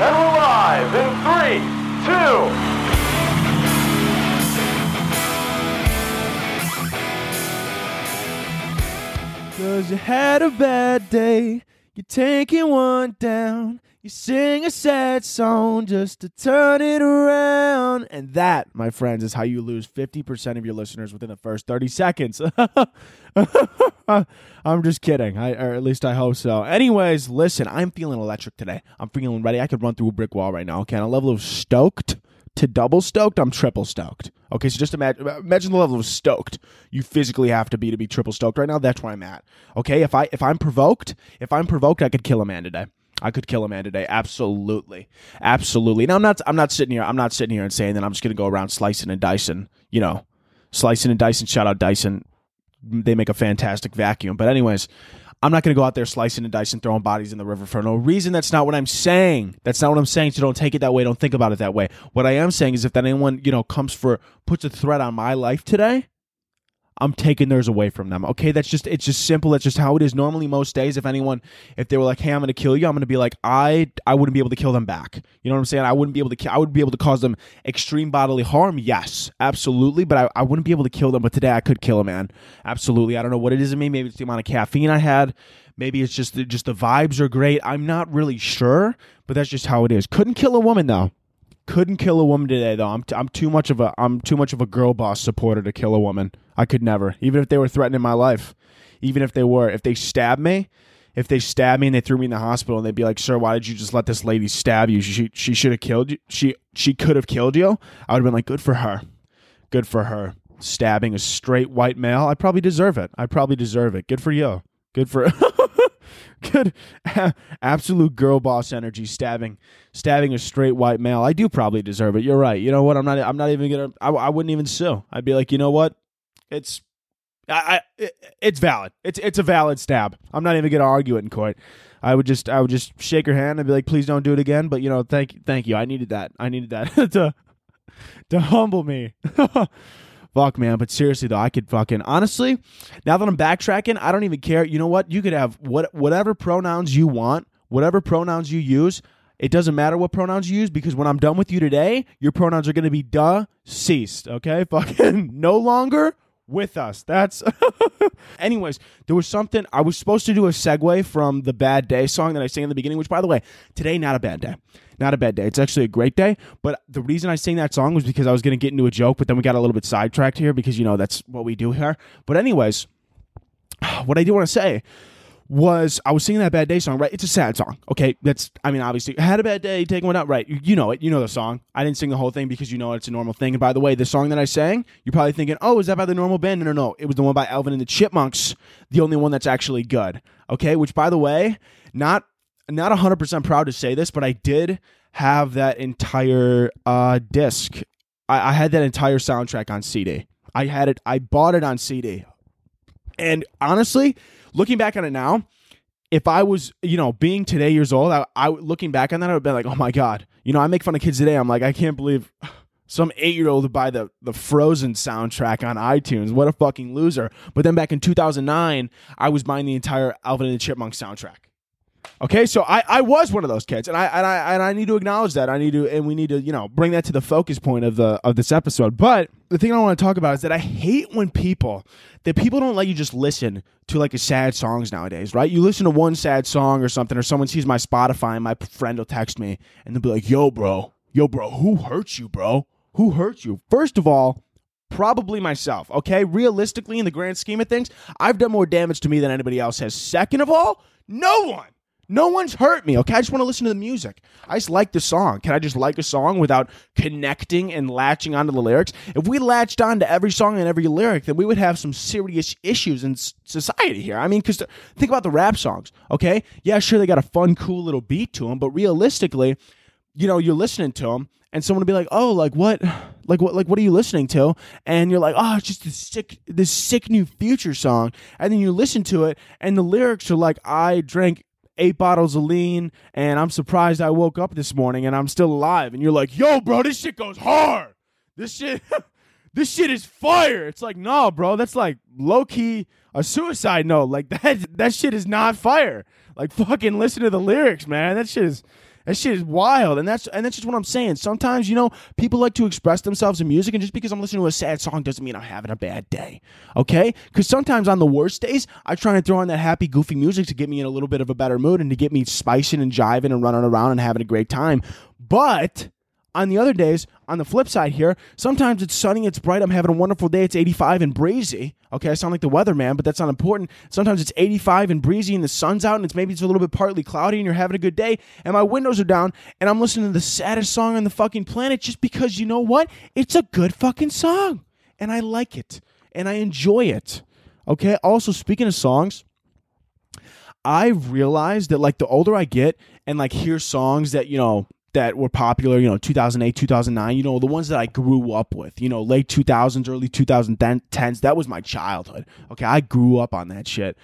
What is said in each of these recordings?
And we're live in three, two. Cause you had a bad day, you're taking one down. You sing a sad song just to turn it around. And that, my friends, is how you lose 50% of your listeners within the first 30 seconds. I'm just kidding. I, or at least I hope so. Anyways, listen, I'm feeling electric today. I'm feeling ready. I could run through a brick wall right now. Okay, on a level of stoked to double stoked, I'm triple stoked. Okay, so just imagine imagine the level of stoked you physically have to be to be triple stoked right now. That's where I'm at. Okay, if I if I'm provoked, if I'm provoked, I could kill a man today. I could kill a man today. Absolutely, absolutely. Now I'm not I'm not sitting here. I'm not sitting here and saying that I'm just gonna go around slicing and dicing. You know, slicing and dicing. Shout out Dyson. They make a fantastic vacuum. But anyways, I'm not going to go out there slicing and dicing, throwing bodies in the river for no reason. That's not what I'm saying. That's not what I'm saying. So don't take it that way. Don't think about it that way. What I am saying is if that anyone, you know, comes for, puts a threat on my life today, I'm taking theirs away from them. Okay, that's just it's just simple. That's just how it is. Normally, most days, if anyone, if they were like, "Hey, I'm going to kill you," I'm going to be like, "I, I wouldn't be able to kill them back." You know what I'm saying? I wouldn't be able to. I would be able to cause them extreme bodily harm. Yes, absolutely. But I, I wouldn't be able to kill them. But today, I could kill a man. Absolutely. I don't know what it is in me. Maybe it's the amount of caffeine I had. Maybe it's just just the vibes are great. I'm not really sure, but that's just how it is. Couldn't kill a woman though couldn't kill a woman today though. I'm t- I'm too much of a I'm too much of a girl boss supporter to kill a woman. I could never, even if they were threatening my life, even if they were. If they stabbed me, if they stabbed me and they threw me in the hospital and they'd be like, "Sir, why did you just let this lady stab you? She she should have killed you. She she could have killed you." I would have been like, "Good for her, good for her." Stabbing a straight white male, I probably deserve it. I probably deserve it. Good for you. Good for. good. Absolute girl boss energy stabbing stabbing a straight white male. I do probably deserve it. You're right. You know what? I'm not i'm not even gonna i, I wouldn't even sue. I'd be like you know what? It's I, I it's valid. It's it's a valid stab. I'm not even gonna argue it in court. I would just i would just shake her hand and be like please don't do it again. But you know thank thank you. I needed that. I needed that to to humble me Fuck, man. But seriously, though, I could fucking honestly, now that I'm backtracking, I don't even care. You know what? You could have what whatever pronouns you want, whatever pronouns you use. It doesn't matter what pronouns you use because when I'm done with you today, your pronouns are going to be duh ceased. Okay, fucking no longer with us. That's. Anyways, there was something I was supposed to do a segue from the Bad Day song that I sang in the beginning, which, by the way, today not a bad day, not a bad day. It's actually a great day. But the reason I sang that song was because I was going to get into a joke, but then we got a little bit sidetracked here because you know that's what we do here. But anyways, what I do want to say was I was singing that Bad Day song, right? It's a sad song. Okay. That's, I mean, obviously, I had a bad day, taking one out, right? You, you, know it. You know the song. I didn't sing the whole thing because you know it's a normal thing. And by the way, the song that I sang, you're probably thinking, oh, is that by the normal band? No, no, no. It was the one by Alvin and the Chipmunks, the only one that's actually good. Okay. Which, by the way, not, not 100% proud to say this, but I did have that entire uh, disc. I, I had that entire soundtrack on CD. I had it, I bought it on CD. And honestly, looking back on it now, if I was, you know, being today years old, I, I looking back on that, I would be like, oh my god, you know, I make fun of kids today. I'm like, I can't believe some eight year old buy the the Frozen soundtrack on iTunes. What a fucking loser! But then back in 2009, I was buying the entire Alvin and the Chipmunk soundtrack. Okay, so I, I was one of those kids, and I and I and I need to acknowledge that. I need to, and we need to, you know, bring that to the focus point of the of this episode. But the thing I want to talk about is that I hate when people that people don't let you just listen to like a sad songs nowadays, right? You listen to one sad song or something, or someone sees my Spotify, and my friend will text me, and they'll be like, "Yo, bro, yo, bro, who hurts you, bro? Who hurts you?" First of all, probably myself. Okay, realistically, in the grand scheme of things, I've done more damage to me than anybody else has. Second of all, no one no one's hurt me, okay? I just want to listen to the music. I just like the song. Can I just like a song without connecting and latching onto the lyrics? If we latched on to every song and every lyric, then we would have some serious issues in society here. I mean, because think about the rap songs, okay? Yeah, sure, they got a fun, cool little beat to them, but realistically, you know, you're listening to them and someone would be like, "Oh, like what? Like what? Like what are you listening to?" And you're like, "Oh, it's just this sick, this sick new future song." And then you listen to it, and the lyrics are like, "I drank eight bottles of lean, and I'm surprised I woke up this morning and I'm still alive. And you're like, yo, bro, this shit goes hard. This shit, this shit is fire. It's like, no, bro, that's like low key a suicide note. Like that, that shit is not fire. Like fucking listen to the lyrics, man. That shit is, That shit is wild, and that's and that's just what I'm saying. Sometimes you know people like to express themselves in music, and just because I'm listening to a sad song doesn't mean I'm having a bad day. Okay? Because sometimes on the worst days, I try and throw on that happy, goofy music to get me in a little bit of a better mood and to get me spicing and jiving and running around and having a great time. But on the other days, on the flip side here, sometimes it's sunny, it's bright, I'm having a wonderful day, it's 85 and breezy. Okay, I sound like the weatherman, but that's not important. Sometimes it's 85 and breezy and the sun's out and it's maybe it's a little bit partly cloudy and you're having a good day and my windows are down and I'm listening to the saddest song on the fucking planet just because you know what? It's a good fucking song and I like it and I enjoy it. Okay, also speaking of songs, I've realized that like the older I get and like hear songs that, you know, that were popular, you know, 2008, 2009, you know, the ones that I grew up with, you know, late 2000s, early 2010s, that was my childhood. Okay, I grew up on that shit.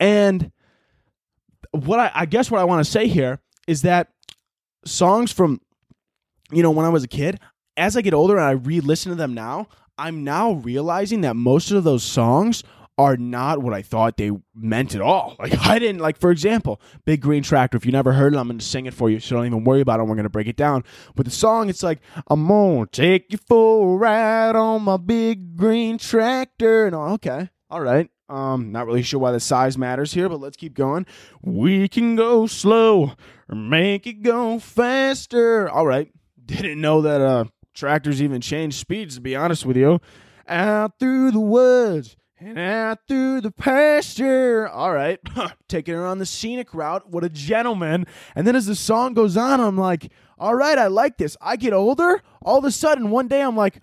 And what I, I guess what I want to say here is that songs from, you know, when I was a kid, as I get older and I re listen to them now, I'm now realizing that most of those songs are not what I thought they meant at all. Like I didn't like, for example, Big Green Tractor. If you never heard it, I'm gonna sing it for you, so don't even worry about it. We're gonna break it down. But the song, it's like I'm gonna take you for a ride on my big green tractor. And all, okay, all right. Um, not really sure why the size matters here, but let's keep going. We can go slow or make it go faster. All right. Didn't know that uh tractors even change speeds, to be honest with you. Out through the woods and out through the pasture. All right. Taking her on the scenic route. What a gentleman. And then as the song goes on, I'm like, all right, I like this. I get older. All of a sudden, one day, I'm like,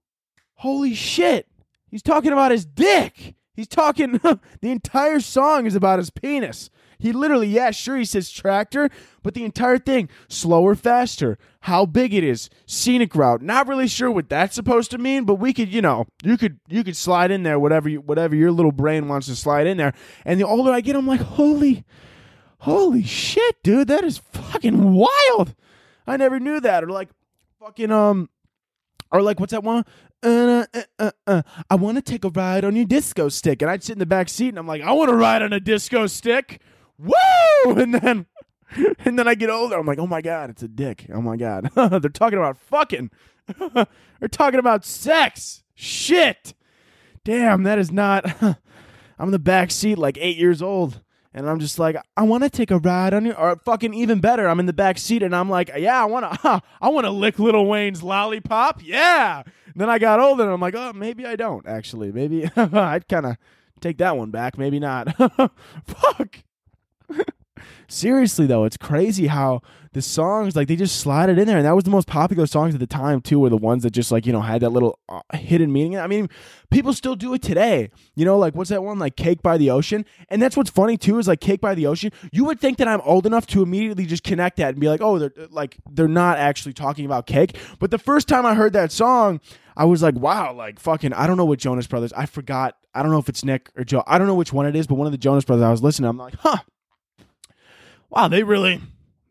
holy shit. He's talking about his dick. He's talking, the entire song is about his penis. He literally, yeah, sure, he says tractor, but the entire thing, slower, faster, how big it is, scenic route. Not really sure what that's supposed to mean, but we could, you know, you could you could slide in there whatever you, whatever your little brain wants to slide in there. And the older I get, I'm like, holy, holy shit, dude, that is fucking wild. I never knew that. Or like, fucking um, or like what's that one? Uh, uh, uh, uh. I want to take a ride on your disco stick, and I'd sit in the back seat, and I'm like, I want to ride on a disco stick woo! And then and then I get older. I'm like, oh my god, it's a dick. Oh my god, they're talking about fucking. they're talking about sex. Shit. Damn, that is not. I'm in the back seat, like eight years old, and I'm just like, I want to take a ride on your. Or fucking even better, I'm in the back seat, and I'm like, yeah, I want to. I want to lick Lil Wayne's lollipop. Yeah. And then I got older, and I'm like, oh, maybe I don't actually. Maybe I'd kind of take that one back. Maybe not. Fuck. Seriously though, it's crazy how the songs like they just slide it in there, and that was the most popular songs at the time too. Were the ones that just like you know had that little uh, hidden meaning. I mean, people still do it today. You know, like what's that one like "Cake by the Ocean"? And that's what's funny too is like "Cake by the Ocean." You would think that I'm old enough to immediately just connect that and be like, oh, they're like they're not actually talking about cake. But the first time I heard that song. I was like, wow, like fucking, I don't know what Jonas Brothers. I forgot. I don't know if it's Nick or Joe. I don't know which one it is, but one of the Jonas Brothers. I was listening. I'm like, huh, wow, they really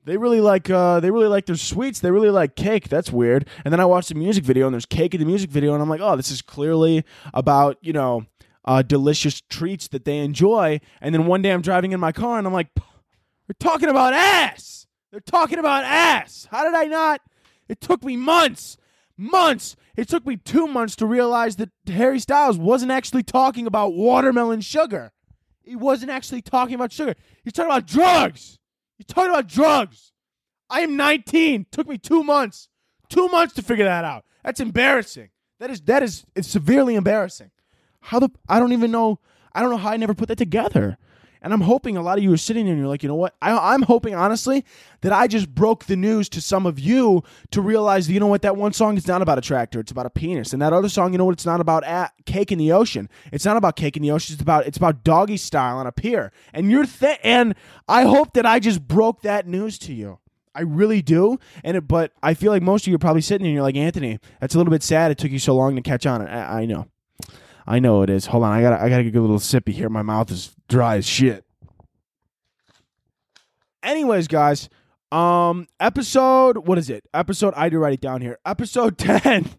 they really like uh, they really like their sweets. They really like cake. That's weird. And then I watched the music video, and there's cake in the music video, and I'm like, oh, this is clearly about you know uh, delicious treats that they enjoy. And then one day I'm driving in my car, and I'm like, they're talking about ass. They're talking about ass. How did I not? It took me months, months. It took me two months to realize that Harry Styles wasn't actually talking about watermelon sugar. He wasn't actually talking about sugar. He's talking about drugs. He's talking about drugs. I am 19. Took me two months. Two months to figure that out. That's embarrassing. That is that is it's severely embarrassing. How the I don't even know I don't know how I never put that together. And I'm hoping a lot of you are sitting there and you're like, you know what? I, am hoping, honestly, that I just broke the news to some of you to realize, you know what? That one song is not about a tractor. It's about a penis. And that other song, you know what? It's not about at, cake in the ocean. It's not about cake in the ocean. It's about it's about doggy style on a pier. And you're th- and I hope that I just broke that news to you. I really do. And it, but I feel like most of you are probably sitting and you're like, Anthony, that's a little bit sad. It took you so long to catch on. I, I know. I know it is. Hold on, I gotta I gotta get a little sippy here. My mouth is dry as shit. Anyways, guys, um, episode what is it? Episode I do write it down here. Episode ten.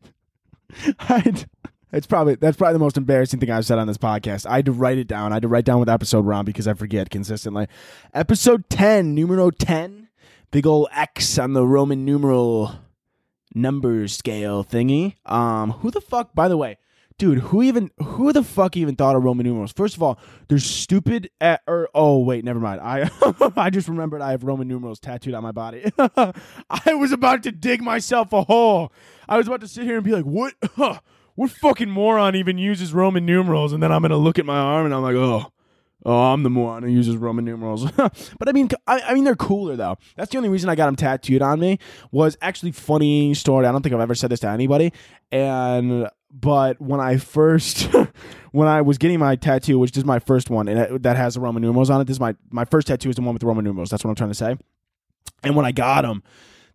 It's probably that's probably the most embarrassing thing I've said on this podcast. I had to write it down. I had to write down what episode we're on because I forget consistently. Episode ten, numero ten, big old X on the Roman numeral number scale thingy. Um, who the fuck? By the way, dude, who even who the fuck even thought of Roman numerals? First of all, they're stupid. At, or oh wait, never mind. I I just remembered I have Roman numerals tattooed on my body. I was about to dig myself a hole. I was about to sit here and be like, what? what fucking moron even uses Roman numerals? And then I'm gonna look at my arm and I'm like, oh. Oh, I'm the moron who uses Roman numerals. but I mean, I, I, mean, they're cooler though. That's the only reason I got them tattooed on me. Was actually funny story. I don't think I've ever said this to anybody. And but when I first, when I was getting my tattoo, which is my first one, and that has the Roman numerals on it. This is my my first tattoo is the one with the Roman numerals. That's what I'm trying to say. And when I got them,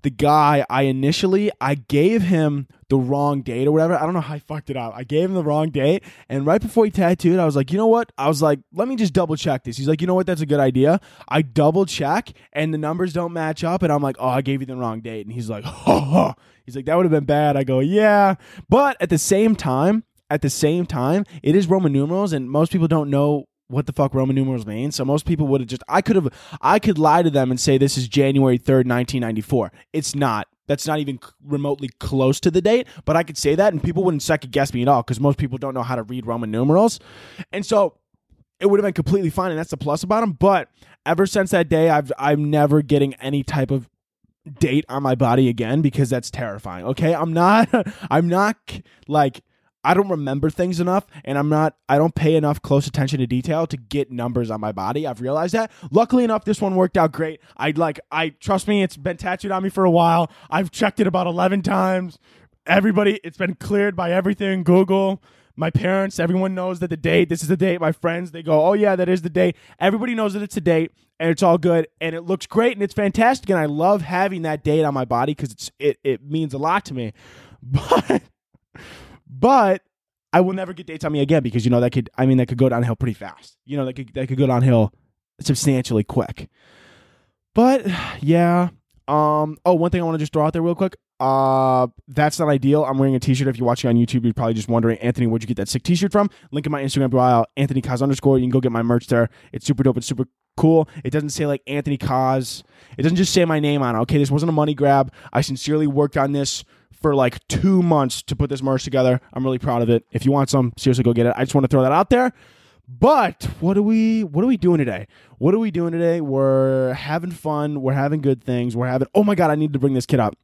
the guy I initially I gave him the wrong date or whatever. I don't know how I fucked it up. I gave him the wrong date, and right before he tattooed, I was like, you know what? I was like, let me just double check this. He's like, you know what? That's a good idea. I double check, and the numbers don't match up, and I'm like, oh, I gave you the wrong date, and he's like, oh, he's like, that would have been bad. I go, yeah, but at the same time. At the same time, it is Roman numerals, and most people don't know what the fuck Roman numerals mean. So most people would have just I could have I could lie to them and say this is January 3rd, 1994. It's not. That's not even remotely close to the date, but I could say that and people wouldn't second guess me at all because most people don't know how to read Roman numerals. And so it would have been completely fine and that's the plus about them, but ever since that day I've I'm never getting any type of date on my body again because that's terrifying. Okay? I'm not I'm not like I don't remember things enough and I'm not I don't pay enough close attention to detail to get numbers on my body. I've realized that. Luckily enough this one worked out great. I like I trust me it's been tattooed on me for a while. I've checked it about 11 times. Everybody it's been cleared by everything Google my parents, everyone knows that the date, this is the date. My friends, they go, oh, yeah, that is the date. Everybody knows that it's a date and it's all good and it looks great and it's fantastic. And I love having that date on my body because it's it, it means a lot to me. But but I will never get dates on me again because you know that could I mean that could go downhill pretty fast. You know that could that could go downhill substantially quick. But yeah. Um oh one thing I want to just throw out there real quick. Uh that's not ideal. I'm wearing a t-shirt. If you're watching on YouTube, you're probably just wondering, Anthony, where'd you get that sick t-shirt from? Link in my Instagram bio, Anthony Koz underscore. You can go get my merch there. It's super dope. It's super cool. It doesn't say like Anthony Koz. It doesn't just say my name on it. Okay, this wasn't a money grab. I sincerely worked on this for like two months to put this merch together. I'm really proud of it. If you want some, seriously, go get it. I just want to throw that out there. But what are we what are we doing today? What are we doing today? We're having fun. We're having good things. We're having Oh my god, I need to bring this kid up.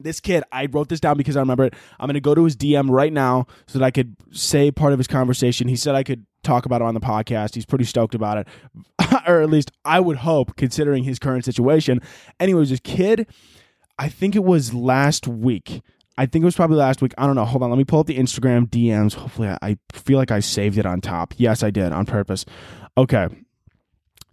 This kid, I wrote this down because I remember it. I'm to go to his DM right now so that I could say part of his conversation. He said I could talk about it on the podcast. He's pretty stoked about it. or at least I would hope considering his current situation. Anyways, this kid I think it was last week. I think it was probably last week. I don't know. Hold on. Let me pull up the Instagram DMs. Hopefully, I, I feel like I saved it on top. Yes, I did on purpose. Okay.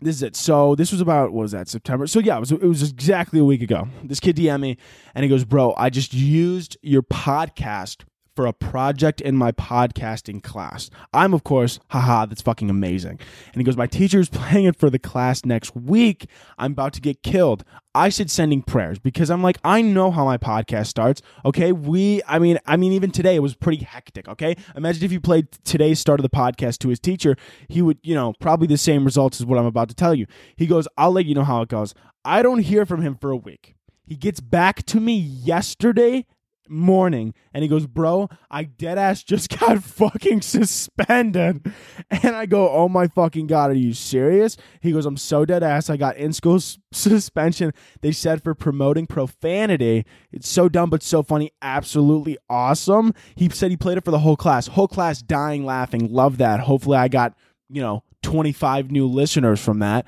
This is it. So this was about what was that September? So yeah, it was it was exactly a week ago. This kid DM me and he goes, "Bro, I just used your podcast for a project in my podcasting class. I'm, of course, haha, that's fucking amazing. And he goes, My teacher's playing it for the class next week. I'm about to get killed. I said sending prayers because I'm like, I know how my podcast starts. Okay. We, I mean, I mean, even today it was pretty hectic. Okay. Imagine if you played today's start of the podcast to his teacher, he would, you know, probably the same results as what I'm about to tell you. He goes, I'll let you know how it goes. I don't hear from him for a week. He gets back to me yesterday morning and he goes, Bro, I dead ass just got fucking suspended. And I go, Oh my fucking God, are you serious? He goes, I'm so dead ass. I got in school s- suspension. They said for promoting profanity. It's so dumb, but so funny. Absolutely awesome. He said he played it for the whole class. Whole class dying laughing. Love that. Hopefully, I got, you know, 25 new listeners from that.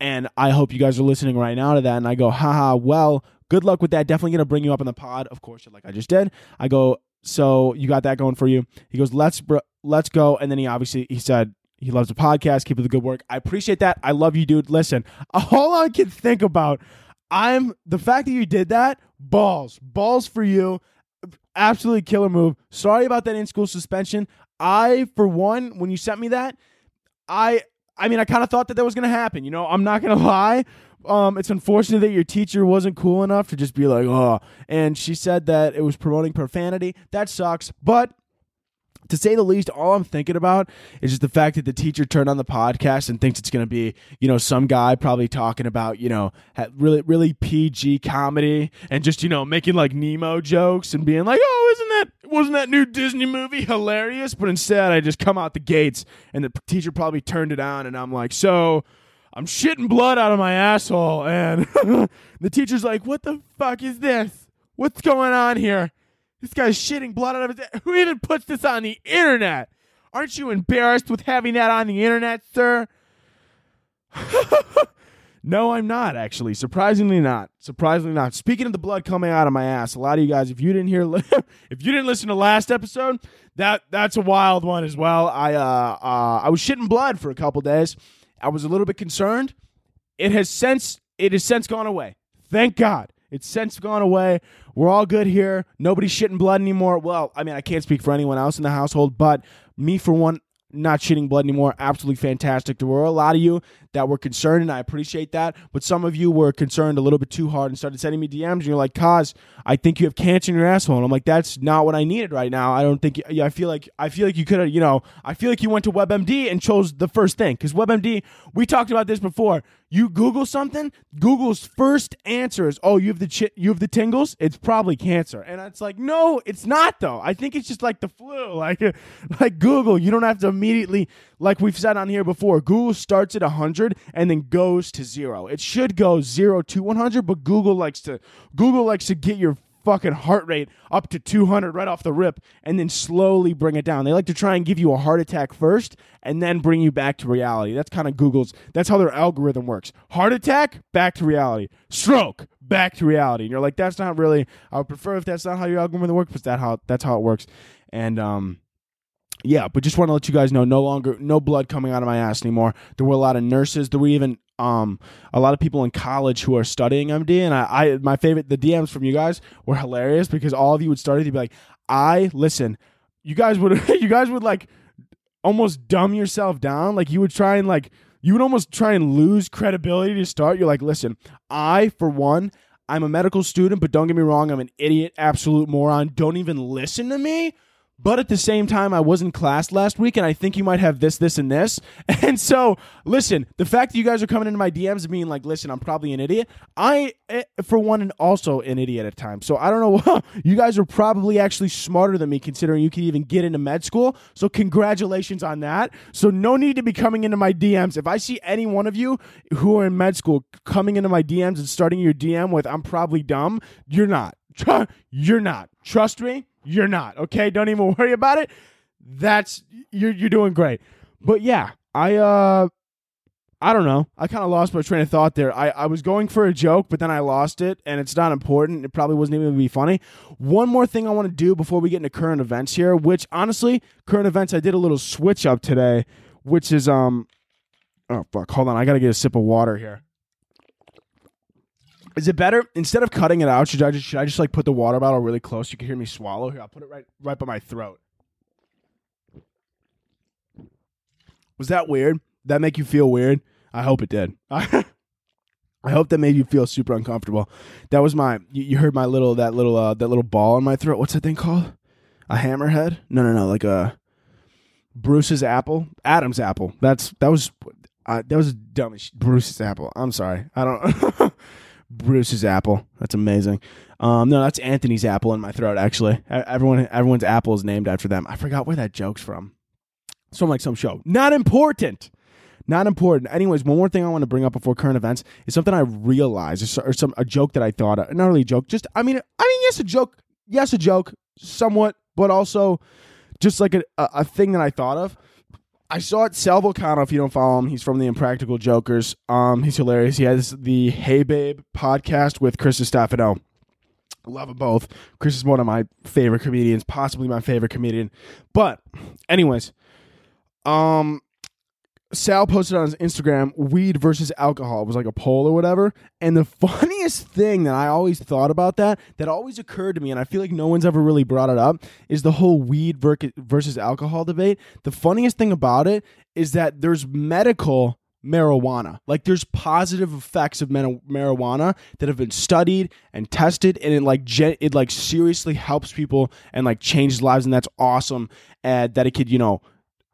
And I hope you guys are listening right now to that. And I go, haha, well, good luck with that. Definitely going to bring you up in the pod, of course, like I just did. I go, so you got that going for you. He goes, let's bro- let's go. And then he obviously he said he loves the podcast. Keep up the good work. I appreciate that. I love you, dude. Listen, all I can think about, I'm the fact that you did that. Balls, balls for you. Absolutely killer move. Sorry about that in school suspension. I, for one, when you sent me that, I I mean, I kind of thought that that was going to happen. You know, I'm not going to lie. Um, it's unfortunate that your teacher wasn't cool enough to just be like, oh. And she said that it was promoting profanity. That sucks. But to say the least, all I'm thinking about is just the fact that the teacher turned on the podcast and thinks it's going to be, you know, some guy probably talking about, you know, really, really PG comedy and just, you know, making like Nemo jokes and being like, oh, isn't that, wasn't that new Disney movie hilarious? But instead, I just come out the gates and the teacher probably turned it on and I'm like, so I'm shitting blood out of my asshole. And the teacher's like, what the fuck is this? What's going on here? This guy's shitting blood out of his. Ass. Who even puts this on the internet? Aren't you embarrassed with having that on the internet, sir? no, I'm not actually. Surprisingly not. Surprisingly not. Speaking of the blood coming out of my ass, a lot of you guys, if you didn't hear, if you didn't listen to last episode, that that's a wild one as well. I uh, uh I was shitting blood for a couple days. I was a little bit concerned. It has since it has since gone away. Thank God. It's since gone away. We're all good here. Nobody's shitting blood anymore. Well, I mean, I can't speak for anyone else in the household, but me, for one, not shitting blood anymore. Absolutely fantastic. There were a lot of you that were concerned, and I appreciate that. But some of you were concerned a little bit too hard and started sending me DMs. And you're like, "Koz, I think you have cancer in your asshole." And I'm like, "That's not what I needed right now. I don't think. Yeah, I feel like I feel like you could have. You know, I feel like you went to WebMD and chose the first thing because WebMD. We talked about this before. You Google something, Google's first answer is, "Oh, you have the you have the tingles. It's probably cancer." And it's like, no, it's not though. I think it's just like the flu. Like, like Google, you don't have to immediately, like we've said on here before. Google starts at hundred and then goes to zero. It should go zero to one hundred, but Google likes to Google likes to get your fucking heart rate up to 200 right off the rip and then slowly bring it down. They like to try and give you a heart attack first and then bring you back to reality. That's kind of Google's, that's how their algorithm works. Heart attack, back to reality. Stroke, back to reality. And you're like, that's not really, I would prefer if that's not how your algorithm works, but that how, that's how it works. And, um, yeah, but just want to let you guys know no longer no blood coming out of my ass anymore. There were a lot of nurses. There were even um a lot of people in college who are studying MD and I, I my favorite the DMs from you guys were hilarious because all of you would start it, you'd be like, I listen, you guys would you guys would like almost dumb yourself down. Like you would try and like you would almost try and lose credibility to start. You're like, listen, I for one I'm a medical student, but don't get me wrong, I'm an idiot, absolute moron. Don't even listen to me. But at the same time, I was in class last week and I think you might have this, this, and this. And so, listen, the fact that you guys are coming into my DMs and being like, listen, I'm probably an idiot. I, eh, for one, and also an idiot at times. So I don't know. you guys are probably actually smarter than me considering you can even get into med school. So congratulations on that. So no need to be coming into my DMs. If I see any one of you who are in med school coming into my DMs and starting your DM with, I'm probably dumb, you're not. You're not. Trust me you're not. Okay, don't even worry about it. That's you're you're doing great. But yeah, I uh I don't know. I kind of lost my train of thought there. I, I was going for a joke, but then I lost it, and it's not important. It probably wasn't even going to be funny. One more thing I want to do before we get into current events here, which honestly, current events, I did a little switch up today, which is um, oh fuck, hold on, I gotta get a sip of water here. Is it better instead of cutting it out? Should I just should I just like put the water bottle really close? You can hear me swallow. Here, I'll put it right right by my throat. Was that weird? That make you feel weird? I hope it did. I hope that made you feel super uncomfortable. That was my. You, you heard my little that little uh, that little ball in my throat. What's that thing called? A hammerhead? No, no, no. Like a Bruce's apple, Adam's apple. That's that was uh, that was dumb. Bruce's apple. I'm sorry. I don't. Bruce's apple. That's amazing. Um, no, that's Anthony's apple in my throat. Actually, everyone, everyone's apple is named after them. I forgot where that joke's from. It's from like some show. Not important. Not important. Anyways, one more thing I want to bring up before current events is something I realized, or some a joke that I thought. Of. Not really a joke. Just I mean, I mean, yes, a joke. Yes, a joke, somewhat, but also just like a, a thing that I thought of. I saw it. Sal Vulcano, if you don't follow him, he's from the Impractical Jokers. Um, he's hilarious. He has the Hey Babe podcast with Chris Distefano. Love them both. Chris is one of my favorite comedians, possibly my favorite comedian. But, anyways, um, Sal posted on his Instagram weed versus alcohol. It was like a poll or whatever. And the funniest thing that I always thought about that, that always occurred to me, and I feel like no one's ever really brought it up, is the whole weed versus alcohol debate. The funniest thing about it is that there's medical marijuana. Like there's positive effects of marijuana that have been studied and tested and it like gen- it like seriously helps people and like changes lives and that's awesome and that it could, you know,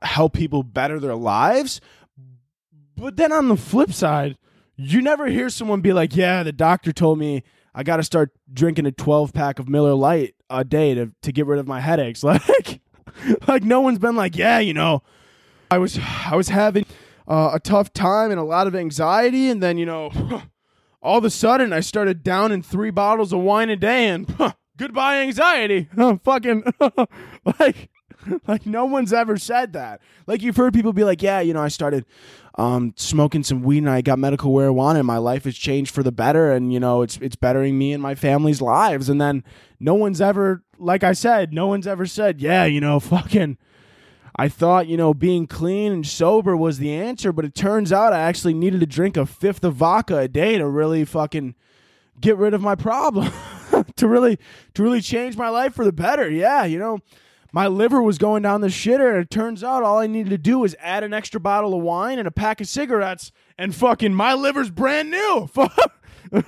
help people better their lives. But then on the flip side, you never hear someone be like, "Yeah, the doctor told me I got to start drinking a 12 pack of Miller Lite a day to to get rid of my headaches." Like like no one's been like, "Yeah, you know, I was I was having uh, a tough time and a lot of anxiety and then, you know, all of a sudden I started downing 3 bottles of wine a day and goodbye anxiety." fucking like like no one's ever said that. Like you've heard people be like, "Yeah, you know, I started um, smoking some weed and I got medical marijuana and my life has changed for the better and you know, it's it's bettering me and my family's lives." And then no one's ever like I said, no one's ever said, "Yeah, you know, fucking I thought, you know, being clean and sober was the answer, but it turns out I actually needed to drink a fifth of vodka a day to really fucking get rid of my problem." to really to really change my life for the better. Yeah, you know, my liver was going down the shitter. And it turns out all I needed to do was add an extra bottle of wine and a pack of cigarettes, and fucking my liver's brand new.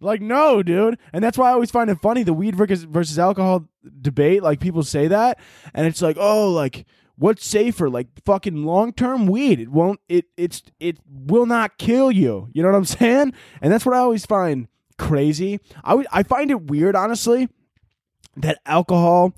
like, no, dude. And that's why I always find it funny the weed versus, alcohol debate. Like, people say that, and it's like, oh, like, what's safer like fucking long-term weed it won't it it's it will not kill you you know what i'm saying and that's what i always find crazy I, w- I find it weird honestly that alcohol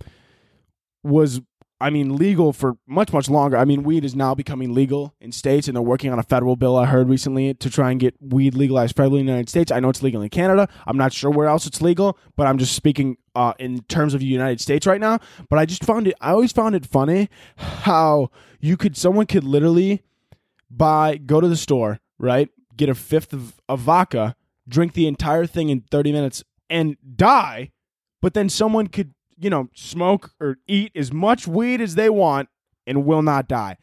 was I mean legal for much much longer. I mean weed is now becoming legal in states and they're working on a federal bill I heard recently to try and get weed legalized federally in the United States. I know it's legal in Canada. I'm not sure where else it's legal, but I'm just speaking uh, in terms of the United States right now, but I just found it I always found it funny how you could someone could literally buy go to the store, right? Get a fifth of, of vodka, drink the entire thing in 30 minutes and die, but then someone could you know, smoke or eat as much weed as they want and will not die.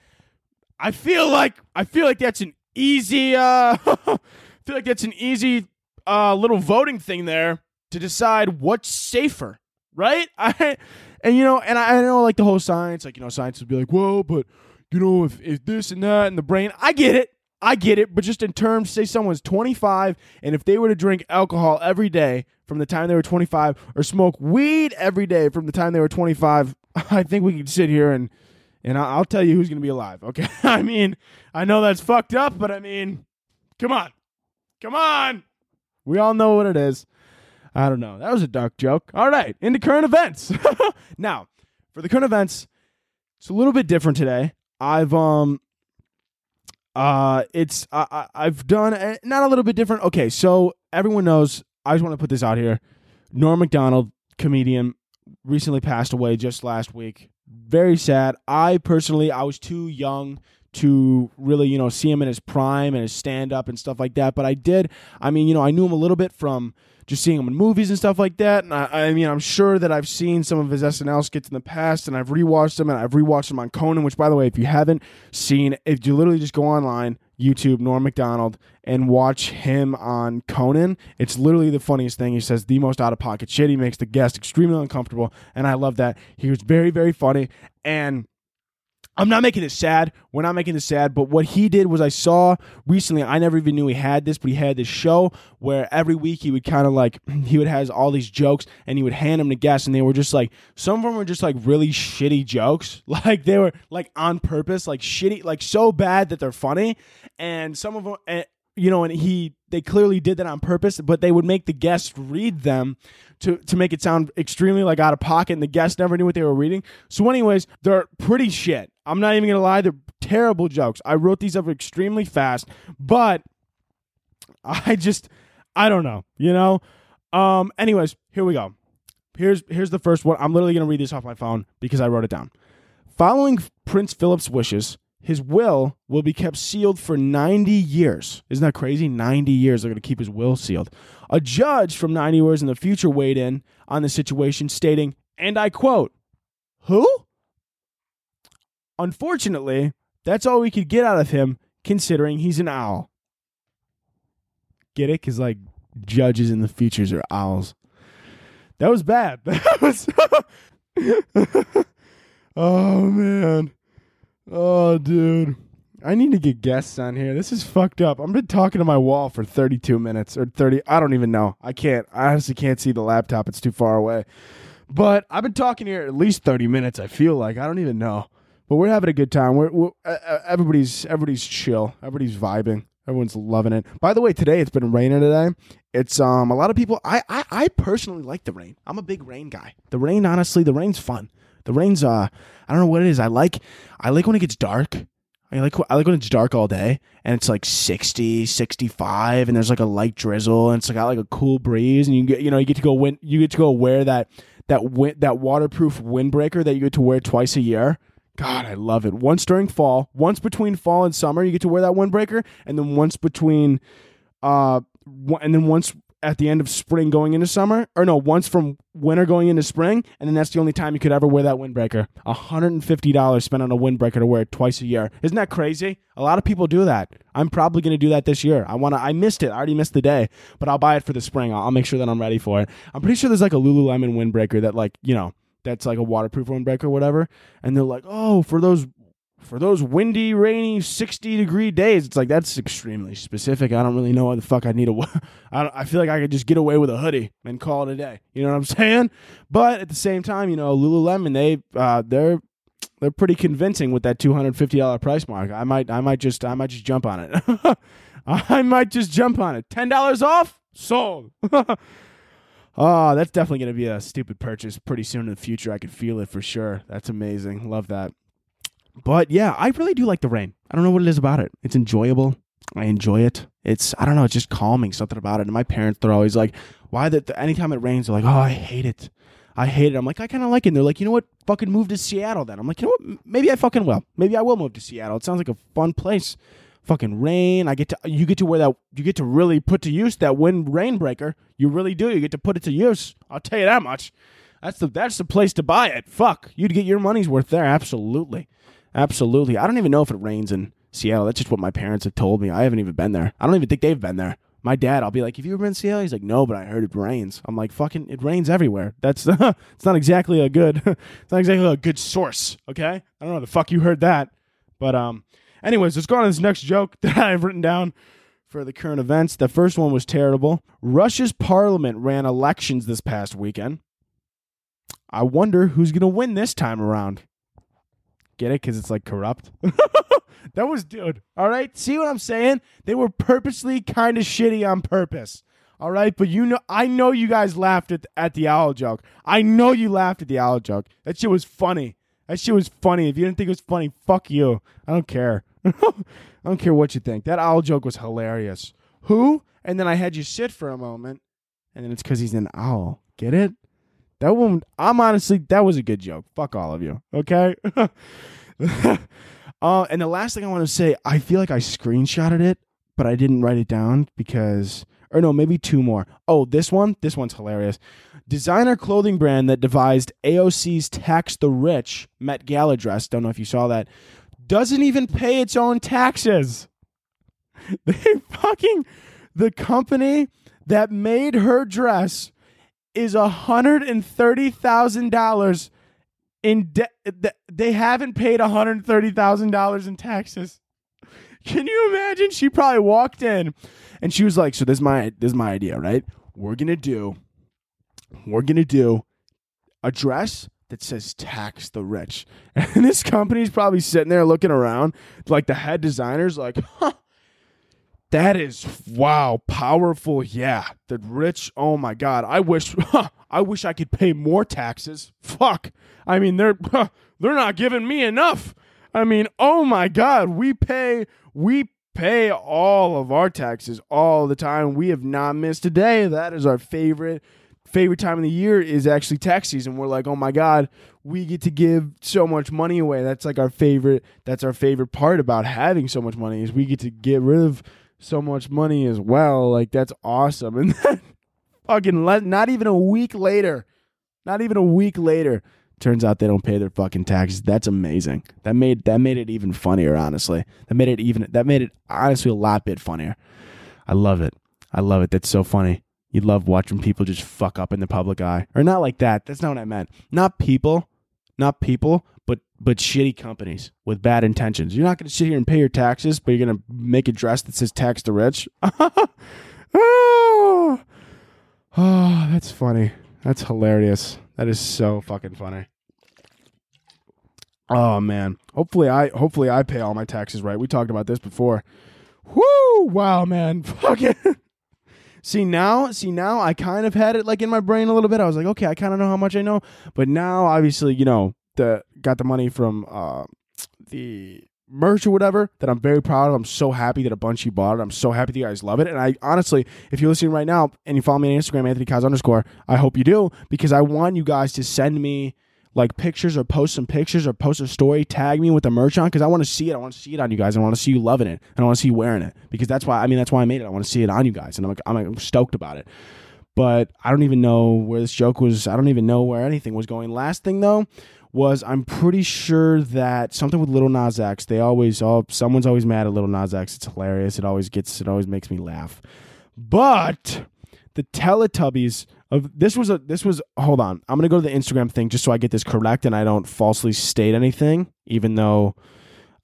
I feel like I feel like that's an easy uh I feel like that's an easy uh little voting thing there to decide what's safer, right? I and you know, and I, I know like the whole science, like you know, science would be like, "Whoa, but you know, if if this and that and the brain, I get it. I get it, but just in terms, say someone's 25, and if they were to drink alcohol every day from the time they were 25, or smoke weed every day from the time they were 25, I think we could sit here and and I'll tell you who's going to be alive. Okay, I mean, I know that's fucked up, but I mean, come on, come on. We all know what it is. I don't know. That was a dark joke. All right, into current events. now, for the current events, it's a little bit different today. I've um uh, it's I, I have done not a little bit different. Okay, so everyone knows. I just want to put this out here. Norm Macdonald, comedian, recently passed away just last week. Very sad. I personally, I was too young to really, you know, see him in his prime and his stand up and stuff like that. But I did. I mean, you know, I knew him a little bit from just seeing him in movies and stuff like that. And I, I, mean, I'm sure that I've seen some of his SNL skits in the past, and I've rewatched them, and I've rewatched them on Conan. Which, by the way, if you haven't seen, if you literally just go online, YouTube, Norm Macdonald, and watch him on Conan, it's literally the funniest thing. He says the most out of pocket shit. He makes the guest extremely uncomfortable, and I love that. He was very, very funny, and I'm not making this sad. We're not making this sad. But what he did was I saw recently, I never even knew he had this, but he had this show where every week he would kind of like, he would has all these jokes and he would hand them to guests and they were just like, some of them were just like really shitty jokes. Like they were like on purpose, like shitty, like so bad that they're funny. And some of them, eh, you know, and he they clearly did that on purpose, but they would make the guests read them to to make it sound extremely like out of pocket, and the guests never knew what they were reading. So, anyways, they're pretty shit. I'm not even gonna lie, they're terrible jokes. I wrote these up extremely fast, but I just I don't know, you know. Um. Anyways, here we go. Here's here's the first one. I'm literally gonna read this off my phone because I wrote it down. Following Prince Philip's wishes, his will will be kept sealed for 90 years. Isn't that crazy? 90 years they're going to keep his will sealed. A judge from 90 years in the future weighed in on the situation, stating, and I quote, Who? Unfortunately, that's all we could get out of him, considering he's an owl. Get it? Because, like, judges in the futures are owls. That was bad. Oh, man. Oh, dude. I need to get guests on here. This is fucked up. I've been talking to my wall for 32 minutes or 30. I don't even know. I can't. I honestly can't see the laptop. It's too far away. But I've been talking here at least 30 minutes. I feel like I don't even know. But we're having a good time. We're, we're uh, everybody's everybody's chill. Everybody's vibing. Everyone's loving it. By the way, today it's been raining today. It's um a lot of people. I I, I personally like the rain. I'm a big rain guy. The rain, honestly, the rain's fun. The rain's uh I don't know what it is. I like I like when it gets dark. I like I like when it's dark all day and it's like 60, 65 and there's like a light drizzle and it's got like a cool breeze and you get you know you get to go win you get to go wear that that wind, that waterproof windbreaker that you get to wear twice a year. God, I love it. Once during fall, once between fall and summer, you get to wear that windbreaker, and then once between, uh, and then once at the end of spring going into summer, or no, once from winter going into spring, and then that's the only time you could ever wear that windbreaker. $150 spent on a windbreaker to wear it twice a year. Isn't that crazy? A lot of people do that. I'm probably going to do that this year. I want to, I missed it. I already missed the day, but I'll buy it for the spring. I'll, I'll make sure that I'm ready for it. I'm pretty sure there's like a Lululemon windbreaker that, like, you know, that's like a waterproof windbreaker or whatever. And they're like, oh, for those for those windy, rainy, 60 degree days, it's like that's extremely specific. I don't really know what the fuck I need to. I, I feel like I could just get away with a hoodie and call it a day. You know what I'm saying? But at the same time, you know, Lululemon, they uh, they're they're pretty convincing with that two hundred fifty dollar price mark. I might I might just I might just jump on it. I might just jump on it. Ten dollars off, sold. Oh, that's definitely gonna be a stupid purchase pretty soon in the future. I can feel it for sure. That's amazing. Love that. But yeah, I really do like the rain. I don't know what it is about it. It's enjoyable. I enjoy it. It's I don't know. It's just calming. Something about it. And my parents, they're always like, "Why that?" Anytime it rains, they're like, "Oh, I hate it. I hate it." I'm like, I kind of like it. And they're like, "You know what? Fucking move to Seattle." Then I'm like, "You know what? Maybe I fucking will. Maybe I will move to Seattle. It sounds like a fun place. Fucking rain. I get to you get to wear that. You get to really put to use that wind rain breaker. You really do. You get to put it to use. I'll tell you that much. That's the that's the place to buy it. Fuck, you'd get your money's worth there. Absolutely." Absolutely. I don't even know if it rains in Seattle. That's just what my parents have told me. I haven't even been there. I don't even think they've been there. My dad, I'll be like, "Have you ever been in Seattle?" He's like, "No, but I heard it rains." I'm like, "Fucking, it rains everywhere." That's it's not exactly a good, it's not exactly a good source. Okay, I don't know the fuck you heard that, but um, anyways, let's go on to this next joke that I've written down for the current events. The first one was terrible. Russia's parliament ran elections this past weekend. I wonder who's gonna win this time around. Get it? Because it's like corrupt. that was, dude. All right. See what I'm saying? They were purposely kind of shitty on purpose. All right. But you know, I know you guys laughed at, at the owl joke. I know you laughed at the owl joke. That shit was funny. That shit was funny. If you didn't think it was funny, fuck you. I don't care. I don't care what you think. That owl joke was hilarious. Who? And then I had you sit for a moment, and then it's because he's an owl. Get it? That one, I'm honestly, that was a good joke. Fuck all of you. Okay. uh, and the last thing I want to say, I feel like I screenshotted it, but I didn't write it down because, or no, maybe two more. Oh, this one, this one's hilarious. Designer clothing brand that devised AOC's Tax the Rich Met Gala dress. Don't know if you saw that. Doesn't even pay its own taxes. They fucking, the company that made her dress is a hundred and thirty thousand dollars in debt. They haven't paid a hundred and thirty thousand dollars in taxes. Can you imagine? She probably walked in, and she was like, "So this is my this is my idea, right? We're gonna do, we're gonna do a dress." That says tax the rich. And this company's probably sitting there looking around, like the head designer's like, huh, that is wow, powerful. Yeah, the rich. Oh my god, I wish, huh, I wish I could pay more taxes. Fuck. I mean, they're huh, they're not giving me enough. I mean, oh my god, we pay we pay all of our taxes all the time. We have not missed a day. That is our favorite favorite time of the year is actually tax season. We're like, oh my god, we get to give so much money away. That's like our favorite. That's our favorite part about having so much money is we get to get rid of so much money as well. Like that's awesome. And then fucking le- not even a week later, not even a week later, turns out they don't pay their fucking taxes. That's amazing. That made that made it even funnier. Honestly, that made it even that made it honestly a lot bit funnier. I love it. I love it. That's so funny. You love watching people just fuck up in the public eye, or not like that. That's not what I meant. Not people, not people, but but shitty companies with bad intentions. You're not going to sit here and pay your taxes, but you're going to make a dress that says tax the rich. oh, oh, that's funny. That's hilarious. That is so fucking funny. Oh man. Hopefully I hopefully I pay all my taxes right. We talked about this before. Whoo! Wow, man. Fucking See now, see now I kind of had it like in my brain a little bit. I was like, okay, I kind of know how much I know. But now obviously, you know, the got the money from uh the merch or whatever that I'm very proud of. I'm so happy that a bunch of you bought it. I'm so happy that you guys love it. And I honestly, if you're listening right now and you follow me on Instagram, Anthony Koz underscore, I hope you do because I want you guys to send me like pictures or post some pictures or post a story, tag me with the merch on because I want to see it. I want to see it on you guys. I want to see you loving it. I want to see you wearing it because that's why, I mean, that's why I made it. I want to see it on you guys. And I'm, I'm, I'm stoked about it. But I don't even know where this joke was. I don't even know where anything was going. Last thing though was I'm pretty sure that something with Lil Nas X. They always all someone's always mad at Lil Nas X. It's hilarious. It always gets it always makes me laugh. But the Teletubbies of this was a this was hold on. I'm gonna go to the Instagram thing just so I get this correct and I don't falsely state anything, even though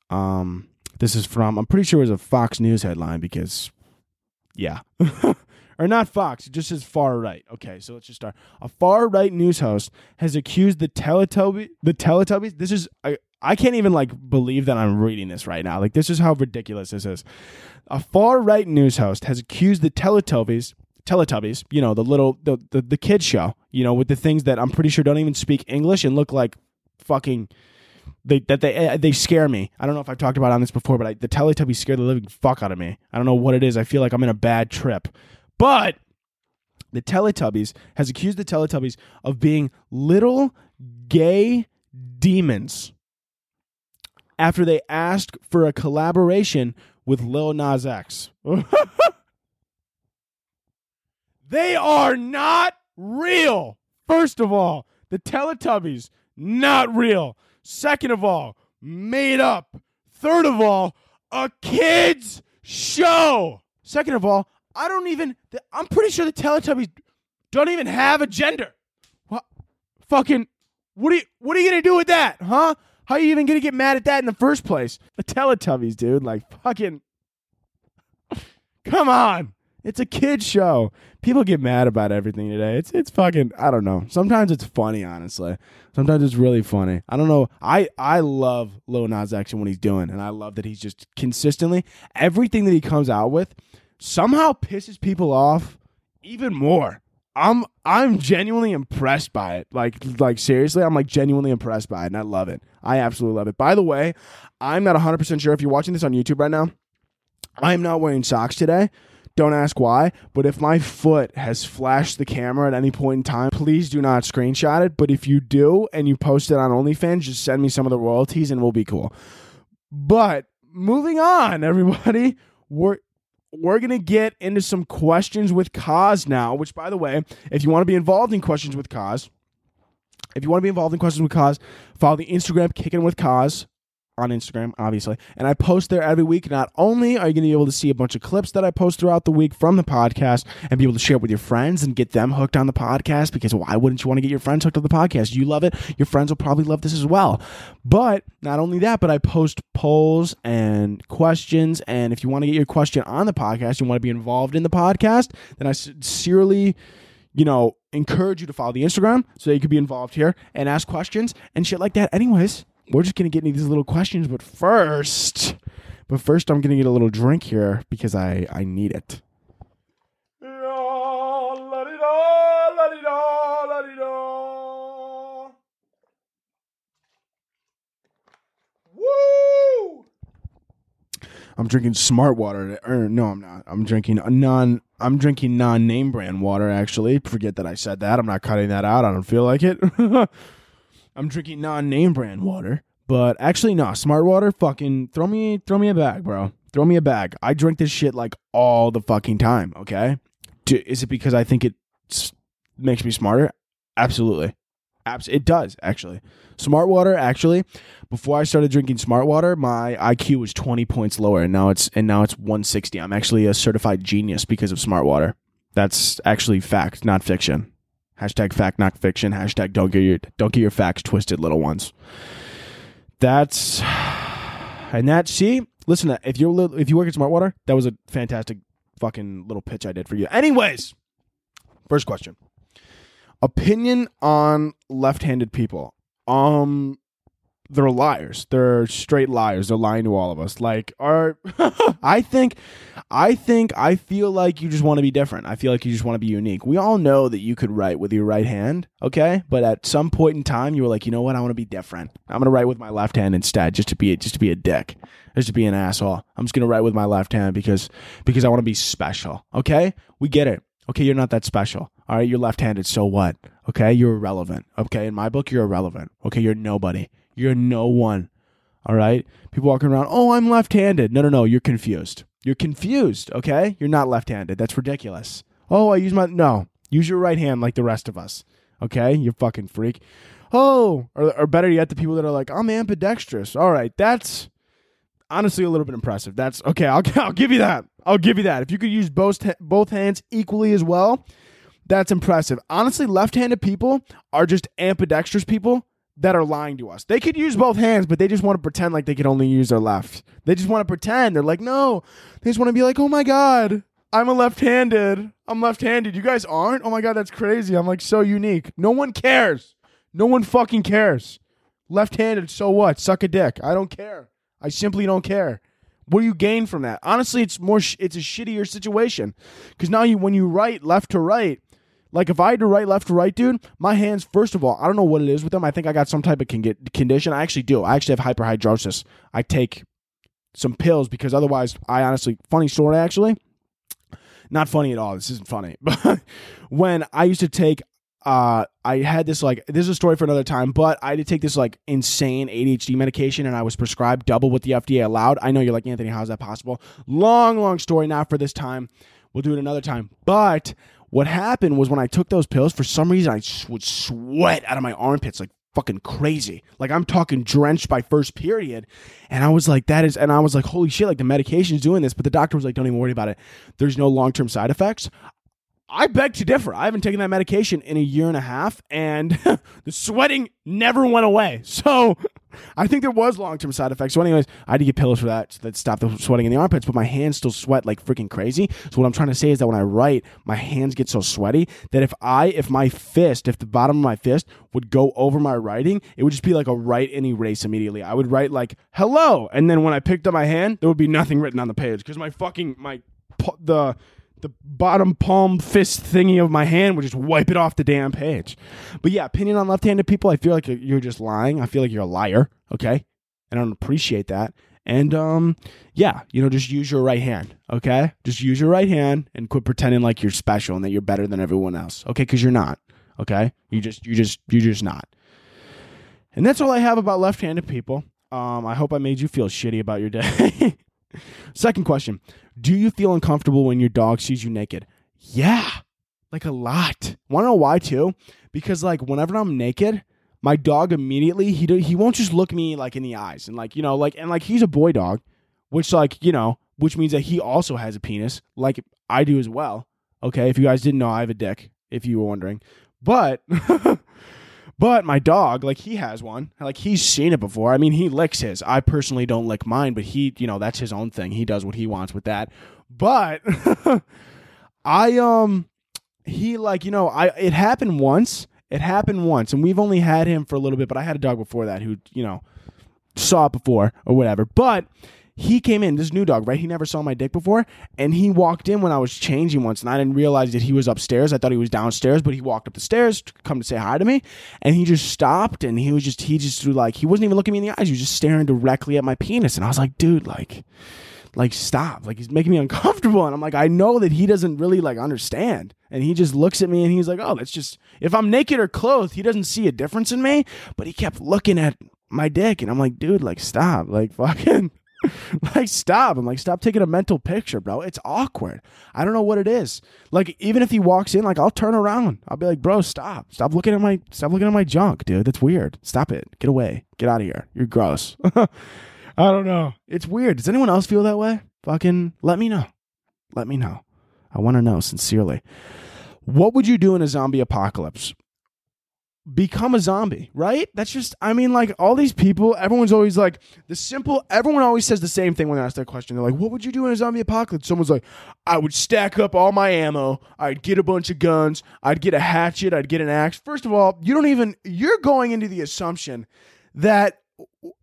um this is from I'm pretty sure it was a Fox News headline because yeah. or not Fox, just says far right. Okay, so let's just start. A far right news host has accused the Teletubby the Teletubbies. This is I I can't even like believe that I'm reading this right now. Like this is how ridiculous this is. A far right news host has accused the Teletubbies Teletubbies, you know, the little the, the the kid show, you know, with the things that I'm pretty sure don't even speak English and look like fucking they that they eh, they scare me. I don't know if I've talked about on this before, but I, the Teletubbies scare the living fuck out of me. I don't know what it is. I feel like I'm in a bad trip. But the Teletubbies has accused the Teletubbies of being little gay demons after they asked for a collaboration with Lil Nas X. they are not real. First of all, the Teletubbies, not real. Second of all, made up. Third of all, a kids show. Second of all, I don't even. I'm pretty sure the Teletubbies don't even have a gender. What? Fucking. What are you? What are you gonna do with that, huh? How are you even gonna get mad at that in the first place? The Teletubbies, dude. Like fucking. Come on. It's a kid show. People get mad about everything today. It's it's fucking I don't know. Sometimes it's funny, honestly. Sometimes it's really funny. I don't know. I I love Lil Nas X what he's doing, and I love that he's just consistently everything that he comes out with somehow pisses people off even more. I'm I'm genuinely impressed by it. Like like seriously, I'm like genuinely impressed by it, and I love it. I absolutely love it. By the way, I'm not 100 percent sure if you're watching this on YouTube right now. I am not wearing socks today. Don't ask why, but if my foot has flashed the camera at any point in time, please do not screenshot it. But if you do and you post it on OnlyFans, just send me some of the royalties and we'll be cool. But moving on, everybody, we're we're going to get into some questions with Koz now, which, by the way, if you want to be involved in questions with Koz, if you want to be involved in questions with Koz, follow the Instagram Kicking with Koz on Instagram, obviously. And I post there every week. Not only are you going to be able to see a bunch of clips that I post throughout the week from the podcast and be able to share it with your friends and get them hooked on the podcast, because why wouldn't you want to get your friends hooked on the podcast? You love it. Your friends will probably love this as well. But not only that, but I post polls and questions. And if you want to get your question on the podcast, you want to be involved in the podcast, then I sincerely you know, encourage you to follow the Instagram so you could be involved here and ask questions and shit like that. Anyways, we're just gonna get into these little questions, but first, but first, I'm gonna get a little drink here because I I need it. Woo! I'm drinking smart water. Or no, I'm not. I'm drinking non. I'm drinking non name brand water. Actually, forget that I said that. I'm not cutting that out. I don't feel like it. I'm drinking non name brand water. But actually, no, smart water. Fucking throw me, throw me a bag, bro. Throw me a bag. I drink this shit like all the fucking time. Okay. Is it because I think it makes me smarter? Absolutely. Abs- it does actually. Smart water actually. Before I started drinking smart water, my IQ was 20 points lower, and now it's and now it's 160. I'm actually a certified genius because of smart water. That's actually fact, not fiction. Hashtag fact, not fiction. Hashtag don't get your don't get your facts twisted, little ones. That's and that. See, listen. If you're if you work at Smartwater, that was a fantastic fucking little pitch I did for you. Anyways, first question. Opinion on left-handed people. Um, they're liars. They're straight liars. They're lying to all of us. Like, are I think, I think, I feel like you just want to be different. I feel like you just want to be unique. We all know that you could write with your right hand, okay? But at some point in time, you were like, you know what? I want to be different. I'm gonna write with my left hand instead, just to be just to be a dick, just to be an asshole. I'm just gonna write with my left hand because because I want to be special. Okay, we get it. Okay, you're not that special. All right, you're left-handed. So what? Okay, you're irrelevant. Okay, in my book, you're irrelevant. Okay, you're nobody. You're no one. All right? People walking around, oh, I'm left handed. No, no, no. You're confused. You're confused. Okay? You're not left handed. That's ridiculous. Oh, I use my. No. Use your right hand like the rest of us. Okay? You fucking freak. Oh, or, or better yet, the people that are like, I'm ambidextrous. All right. That's honestly a little bit impressive. That's okay. I'll, I'll give you that. I'll give you that. If you could use both, both hands equally as well, that's impressive. Honestly, left handed people are just ambidextrous people that are lying to us. They could use both hands, but they just want to pretend like they can only use their left. They just want to pretend. They're like, no. They just want to be like, oh my God, I'm a left handed. I'm left handed. You guys aren't? Oh my God, that's crazy. I'm like so unique. No one cares. No one fucking cares. Left handed, so what? Suck a dick. I don't care. I simply don't care. What do you gain from that? Honestly, it's more. Sh- it's a shittier situation because now you, when you write left to right, like if I had to write left to right, dude, my hands. First of all, I don't know what it is with them. I think I got some type of con- condition. I actually do. I actually have hyperhidrosis. I take some pills because otherwise, I honestly. Funny story, actually. Not funny at all. This isn't funny. But when I used to take uh I had this like this is a story for another time, but I had to take this like insane ADHD medication and I was prescribed double what the FDA allowed. I know you're like Anthony, how is that possible? Long, long story, not for this time. We'll do it another time. But what happened was when I took those pills, for some reason I would sweat out of my armpits like fucking crazy. Like I'm talking drenched by first period. And I was like, that is, and I was like, holy shit, like the medication's doing this. But the doctor was like, don't even worry about it. There's no long term side effects. I beg to differ. I haven't taken that medication in a year and a half, and the sweating never went away. So I think there was long term side effects. So, anyways, I had to get pills for that that stopped the sweating in the armpits, but my hands still sweat like freaking crazy. So what I'm trying to say is that when I write, my hands get so sweaty that if I, if my fist, if the bottom of my fist would go over my writing, it would just be like a write and erase immediately. I would write like hello, and then when I picked up my hand, there would be nothing written on the page because my fucking my the the bottom palm fist thingy of my hand would just wipe it off the damn page. But yeah, opinion on left-handed people, I feel like you're just lying. I feel like you're a liar, okay? And I don't appreciate that. And um yeah, you know, just use your right hand, okay? Just use your right hand and quit pretending like you're special and that you're better than everyone else. Okay? Cuz you're not. Okay? You just you just you're just not. And that's all I have about left-handed people. Um I hope I made you feel shitty about your day. Second question Do you feel uncomfortable when your dog sees you naked? Yeah, like a lot. Want to know why too? Because like whenever I'm naked, my dog immediately he do, he won't just look me like in the eyes and like you know like and like he's a boy dog, which like you know which means that he also has a penis like I do as well. Okay, if you guys didn't know, I have a dick. If you were wondering, but But my dog, like he has one. Like he's seen it before. I mean, he licks his. I personally don't lick mine, but he, you know, that's his own thing. He does what he wants with that. But I um he like, you know, I it happened once. It happened once and we've only had him for a little bit, but I had a dog before that who, you know, saw it before or whatever. But he came in, this new dog, right? He never saw my dick before. And he walked in when I was changing once, and I didn't realize that he was upstairs. I thought he was downstairs, but he walked up the stairs to come to say hi to me. And he just stopped and he was just, he just like, he wasn't even looking me in the eyes. He was just staring directly at my penis. And I was like, dude, like, like stop like he's making me uncomfortable and i'm like i know that he doesn't really like understand and he just looks at me and he's like oh that's just if i'm naked or clothed he doesn't see a difference in me but he kept looking at my dick and i'm like dude like stop like fucking like stop. I'm like stop taking a mental picture bro. It's awkward. I don't know what it is. Like even if he walks in like i'll turn around. I'll be like bro stop. Stop looking at my stop looking at my junk dude. That's weird. Stop it. Get away. Get out of here. You're gross. I don't know. It's weird. Does anyone else feel that way? Fucking let me know. Let me know. I want to know sincerely. What would you do in a zombie apocalypse become a zombie, right? That's just, I mean, like all these people, everyone's always like, the simple, everyone always says the same thing when they ask that question. They're like, what would you do in a zombie apocalypse? Someone's like, I would stack up all my ammo. I'd get a bunch of guns. I'd get a hatchet. I'd get an axe. First of all, you don't even, you're going into the assumption that,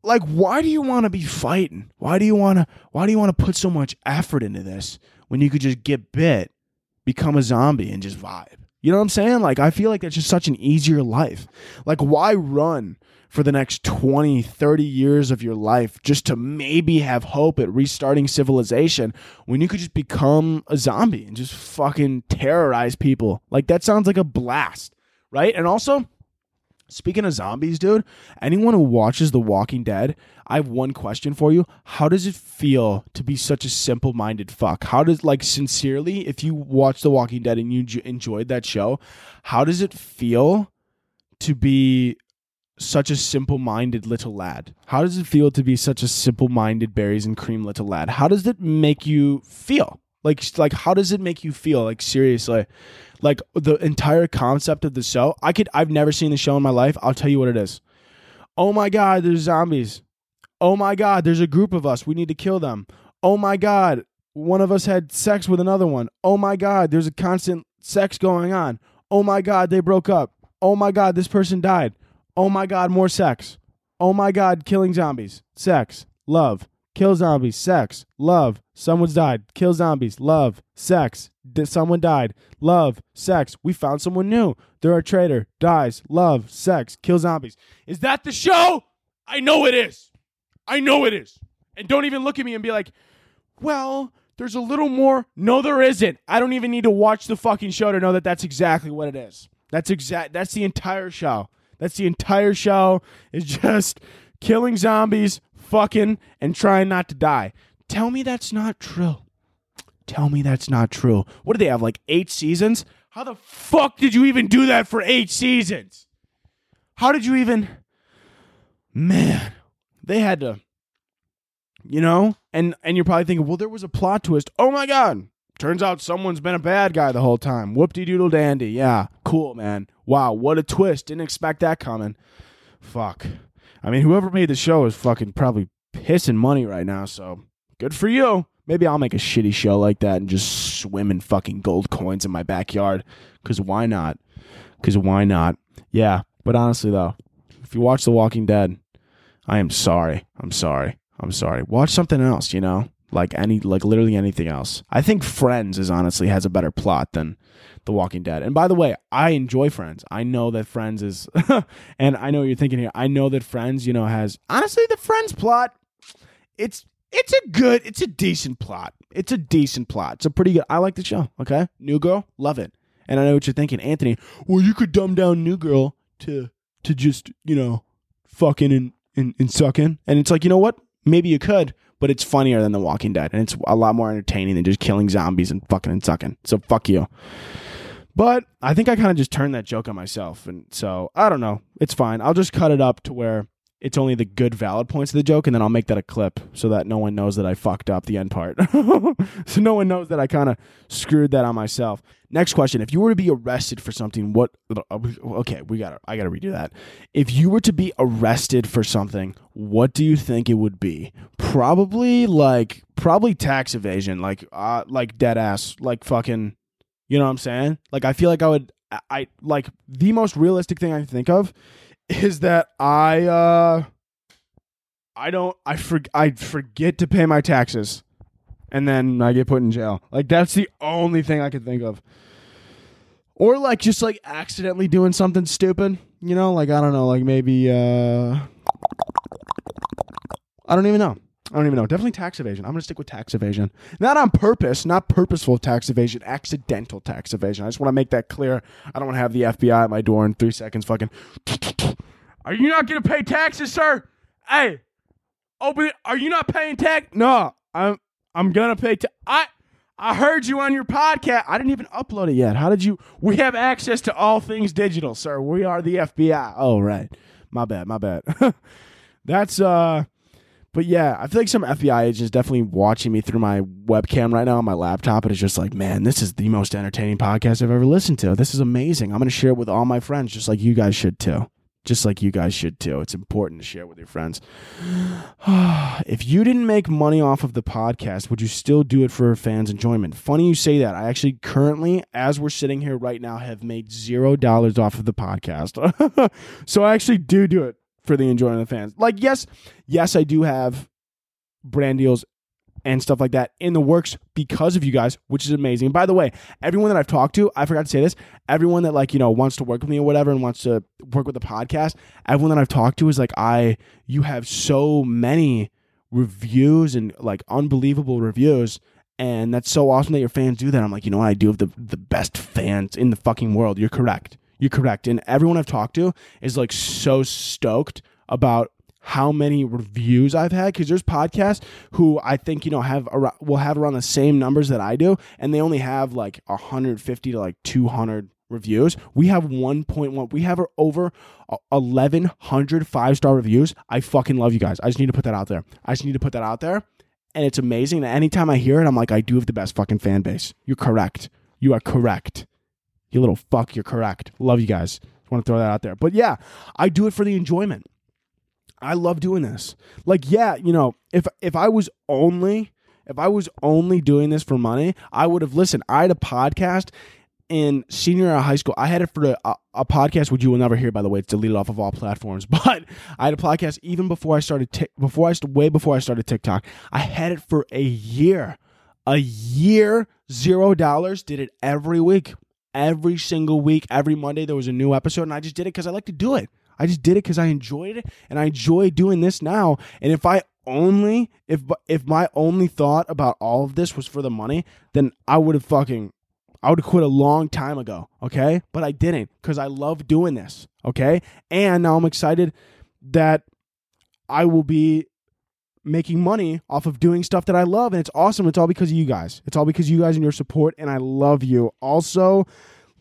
like, why do you want to be fighting? Why do you want to, why do you want to put so much effort into this when you could just get bit, become a zombie, and just vibe? You know what I'm saying? Like, I feel like that's just such an easier life. Like, why run for the next 20, 30 years of your life just to maybe have hope at restarting civilization when you could just become a zombie and just fucking terrorize people? Like, that sounds like a blast, right? And also, Speaking of zombies, dude, anyone who watches The Walking Dead, I have one question for you. How does it feel to be such a simple minded fuck? How does, like, sincerely, if you watch The Walking Dead and you enjoyed that show, how does it feel to be such a simple minded little lad? How does it feel to be such a simple minded berries and cream little lad? How does it make you feel? Like, like, how does it make you feel? Like, seriously, like the entire concept of the show. I could, I've never seen the show in my life. I'll tell you what it is. Oh my God, there's zombies. Oh my God, there's a group of us. We need to kill them. Oh my God, one of us had sex with another one. Oh my God, there's a constant sex going on. Oh my God, they broke up. Oh my God, this person died. Oh my God, more sex. Oh my God, killing zombies. Sex. Love. Kill zombies. Sex. Love. Someone's died. Kill zombies. Love. Sex. Someone died. Love. Sex. We found someone new. They're a traitor. Dies. Love. Sex. Kill zombies. Is that the show? I know it is. I know it is. And don't even look at me and be like, well, there's a little more. No, there isn't. I don't even need to watch the fucking show to know that that's exactly what it is. That's exact. That's the entire show. That's the entire show. Is just killing zombies, fucking, and trying not to die. Tell me that's not true. Tell me that's not true. What do they have? Like eight seasons? How the fuck did you even do that for eight seasons? How did you even. Man, they had to. You know? And and you're probably thinking, well, there was a plot twist. Oh my god. Turns out someone's been a bad guy the whole time. Whoop de doodle dandy. Yeah. Cool, man. Wow, what a twist. Didn't expect that coming. Fuck. I mean, whoever made the show is fucking probably pissing money right now, so good for you. Maybe I'll make a shitty show like that and just swim in fucking gold coins in my backyard. Cause why not? Cause why not? Yeah. But honestly though, if you watch The Walking Dead, I am sorry. I'm sorry. I'm sorry. Watch something else, you know? Like any like literally anything else. I think Friends is honestly has a better plot than The Walking Dead. And by the way, I enjoy Friends. I know that Friends is and I know what you're thinking here. I know that Friends, you know, has honestly the Friends plot. It's it's a good, it's a decent plot. It's a decent plot. It's a pretty good. I like the show. Okay, New Girl, love it. And I know what you're thinking, Anthony. Well, you could dumb down New Girl to to just you know fucking and and, and sucking. And it's like you know what? Maybe you could, but it's funnier than The Walking Dead, and it's a lot more entertaining than just killing zombies and fucking and sucking. So fuck you. But I think I kind of just turned that joke on myself, and so I don't know. It's fine. I'll just cut it up to where it's only the good valid points of the joke and then I'll make that a clip so that no one knows that I fucked up the end part. so no one knows that I kind of screwed that on myself. Next question, if you were to be arrested for something, what okay, we got to I got to redo that. If you were to be arrested for something, what do you think it would be? Probably like probably tax evasion, like uh like dead ass, like fucking you know what I'm saying? Like I feel like I would I, like the most realistic thing I can think of is that I uh I don't I for, I forget to pay my taxes and then I get put in jail. Like that's the only thing I could think of. Or like just like accidentally doing something stupid, you know, like I don't know, like maybe uh I don't even know. I don't even know. Definitely tax evasion. I'm going to stick with tax evasion. Not on purpose, not purposeful tax evasion, accidental tax evasion. I just want to make that clear. I don't want to have the FBI at my door in three seconds fucking. Are you not going to pay taxes, sir? Hey, open it. Are you not paying tax? No, I'm I'm going to pay tax. I I heard you on your podcast. I didn't even upload it yet. How did you? We have access to all things digital, sir. We are the FBI. Oh, right. My bad. My bad. That's uh But yeah, I feel like some FBI agents definitely watching me through my webcam right now on my laptop. And it's just like, man, this is the most entertaining podcast I've ever listened to. This is amazing. I'm going to share it with all my friends, just like you guys should too. Just like you guys should too. It's important to share with your friends. if you didn't make money off of the podcast, would you still do it for fans' enjoyment? Funny you say that. I actually currently, as we're sitting here right now, have made zero dollars off of the podcast. so I actually do do it for the enjoyment of the fans. Like, yes, yes, I do have brand deals and stuff like that in the works because of you guys, which is amazing. by the way, everyone that I've talked to, I forgot to say this, everyone that like, you know, wants to work with me or whatever and wants to work with the podcast, everyone that I've talked to is like, I, you have so many reviews and like unbelievable reviews. And that's so awesome that your fans do that. I'm like, you know what? I do have the, the best fans in the fucking world. You're correct. You're correct. And everyone I've talked to is like so stoked about how many reviews I've had because there's podcasts who I think you know have around, will have around the same numbers that I do, and they only have like 150 to like 200 reviews. We have 1.1. We have over 1,100 five star reviews. I fucking love you guys. I just need to put that out there. I just need to put that out there, and it's amazing. And anytime I hear it, I'm like, I do have the best fucking fan base. You're correct. You are correct. You little fuck. You're correct. Love you guys. Just want to throw that out there. But yeah, I do it for the enjoyment. I love doing this. Like, yeah, you know, if if I was only if I was only doing this for money, I would have listened. I had a podcast in senior year of high school. I had it for a, a, podcast which you will never hear. By the way, it's deleted off of all platforms. But I had a podcast even before I started. T- before I way before I started TikTok. I had it for a year. A year, zero dollars. Did it every week, every single week, every Monday. There was a new episode, and I just did it because I like to do it. I just did it because I enjoyed it and I enjoy doing this now. And if I only if if my only thought about all of this was for the money, then I would have fucking I would have quit a long time ago, okay? But I didn't because I love doing this, okay? And now I'm excited that I will be making money off of doing stuff that I love. And it's awesome. It's all because of you guys. It's all because you guys and your support. And I love you. Also,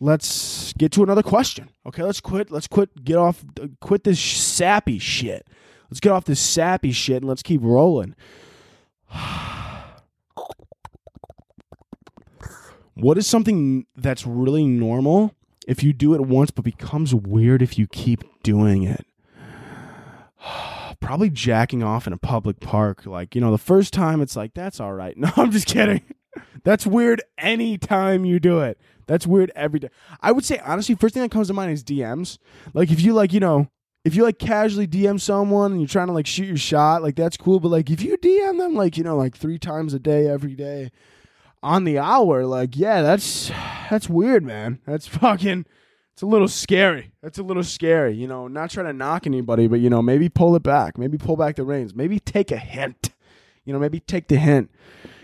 let's get to another question. Okay, let's quit. Let's quit. Get off. Quit this sappy shit. Let's get off this sappy shit and let's keep rolling. what is something that's really normal if you do it once but becomes weird if you keep doing it? Probably jacking off in a public park. Like, you know, the first time it's like, that's all right. No, I'm just kidding. That's weird anytime you do it. That's weird every day. I would say honestly, first thing that comes to mind is DMs. Like if you like, you know, if you like casually DM someone and you're trying to like shoot your shot, like that's cool. But like if you DM them like, you know, like three times a day, every day, on the hour, like, yeah, that's that's weird, man. That's fucking it's a little scary. That's a little scary. You know, not trying to knock anybody, but you know, maybe pull it back. Maybe pull back the reins. Maybe take a hint. You know, maybe take the hint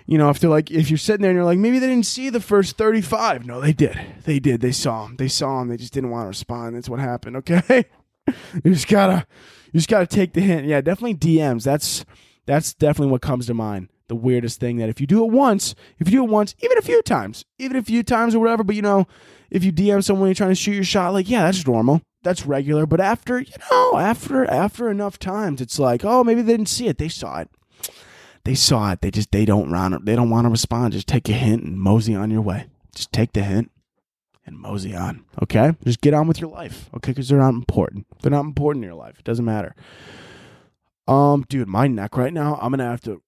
you know, if they're like, if you're sitting there and you're like, maybe they didn't see the first 35. No, they did. They did. They saw him. They saw him. They just didn't want to respond. That's what happened. Okay. you just gotta, you just gotta take the hint. Yeah, definitely DMs. That's, that's definitely what comes to mind. The weirdest thing that if you do it once, if you do it once, even a few times, even a few times or whatever, but you know, if you DM someone you're trying to shoot your shot, like, yeah, that's normal. That's regular. But after, you know, after, after enough times, it's like, oh, maybe they didn't see it. They saw it they saw it. They just they don't want they don't want to respond. Just take a hint and mosey on your way. Just take the hint and mosey on. Okay, just get on with your life. Okay, because they're not important. They're not important in your life. It doesn't matter. Um, dude, my neck right now. I'm gonna have to.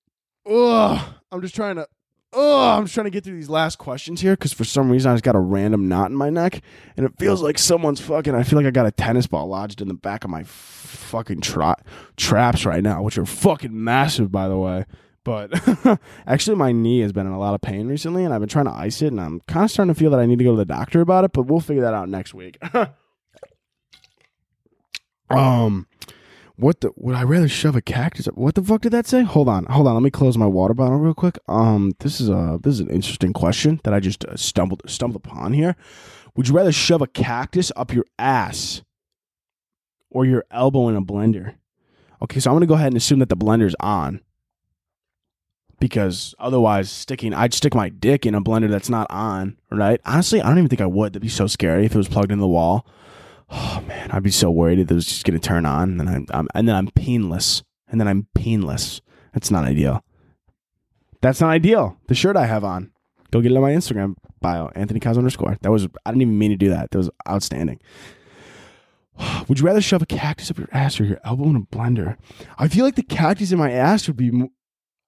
Ugh, I'm just trying to. Oh, I'm trying to get through these last questions here because for some reason I just got a random knot in my neck and it feels like someone's fucking. I feel like I got a tennis ball lodged in the back of my fucking tra- traps right now, which are fucking massive, by the way. But actually, my knee has been in a lot of pain recently, and I've been trying to ice it, and I'm kind of starting to feel that I need to go to the doctor about it. But we'll figure that out next week. um, what the? Would I rather shove a cactus? What the fuck did that say? Hold on, hold on. Let me close my water bottle real quick. Um, this is a this is an interesting question that I just uh, stumbled stumbled upon here. Would you rather shove a cactus up your ass or your elbow in a blender? Okay, so I'm gonna go ahead and assume that the blender's on because otherwise sticking I'd stick my dick in a blender that's not on, right? Honestly, I don't even think I would. That'd be so scary if it was plugged in the wall. Oh man, I'd be so worried if it was just gonna turn on, and I'm, I'm and then I'm painless, and then I'm painless. That's not ideal. That's not ideal. The shirt I have on. Go get it on my Instagram bio, Anthony Koz underscore. That was I didn't even mean to do that. That was outstanding. Would you rather shove a cactus up your ass or your elbow in a blender? I feel like the cactus in my ass would be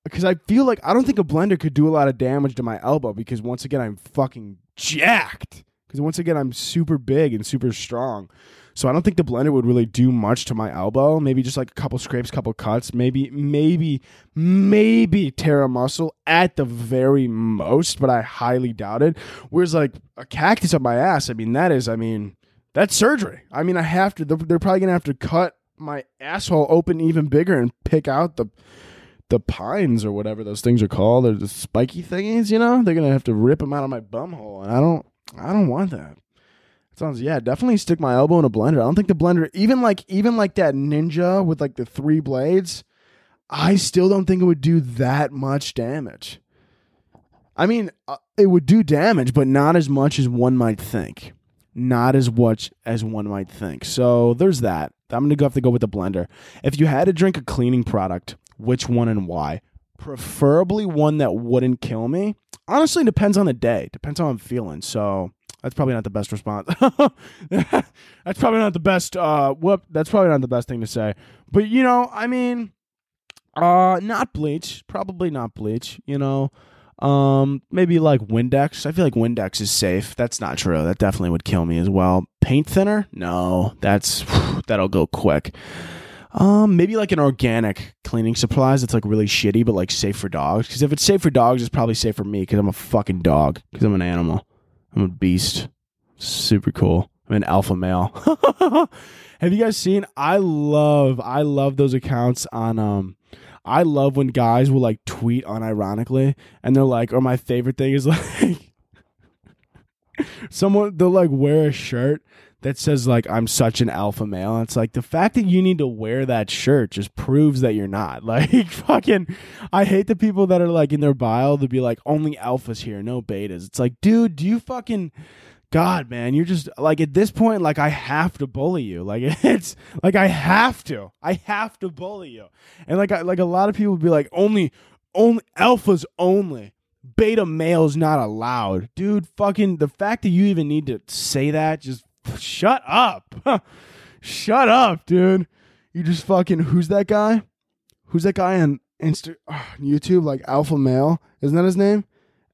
because I feel like I don't think a blender could do a lot of damage to my elbow because once again I'm fucking jacked. Because once again I'm super big and super strong. So I don't think the blender would really do much to my elbow. Maybe just like a couple scrapes, couple cuts. Maybe, maybe, maybe tear a muscle at the very most, but I highly doubt it. Whereas like a cactus up my ass, I mean that is, I mean that's surgery. I mean I have to. They're, they're probably gonna have to cut my asshole open even bigger and pick out the the pines or whatever those things are called. They're the spiky thingies, you know. They're gonna have to rip them out of my bum hole, and I don't. I don't want that. It Sounds yeah, definitely stick my elbow in a blender. I don't think the blender even like even like that ninja with like the three blades, I still don't think it would do that much damage. I mean, uh, it would do damage, but not as much as one might think. Not as much as one might think. So there's that. I'm gonna have to go with the blender. If you had to drink a cleaning product, which one and why? Preferably one that wouldn't kill me. Honestly, depends on the day. Depends how I'm feeling. So that's probably not the best response. that's probably not the best. Uh, whoop. That's probably not the best thing to say. But you know, I mean, uh, not bleach. Probably not bleach. You know, um, maybe like Windex. I feel like Windex is safe. That's not true. That definitely would kill me as well. Paint thinner? No, that's that'll go quick. Um, maybe like an organic cleaning supplies that's like really shitty but like safe for dogs. Because if it's safe for dogs, it's probably safe for me because I'm a fucking dog. Because I'm an animal. I'm a beast. Super cool. I'm an alpha male. Have you guys seen? I love, I love those accounts on. Um, I love when guys will like tweet unironically, and they're like, or my favorite thing is like, someone they'll like wear a shirt that says like I'm such an alpha male. It's like the fact that you need to wear that shirt just proves that you're not. Like fucking I hate the people that are like in their bio to be like only alphas here, no betas. It's like, dude, do you fucking God, man, you're just like at this point, like I have to bully you. Like it's like I have to. I have to bully you. And like I, like a lot of people would be like, only only alphas only. Beta males not allowed. Dude, fucking the fact that you even need to say that just shut up. shut up, dude. You just fucking who's that guy? Who's that guy on Insta YouTube like Alpha Male? Isn't that his name?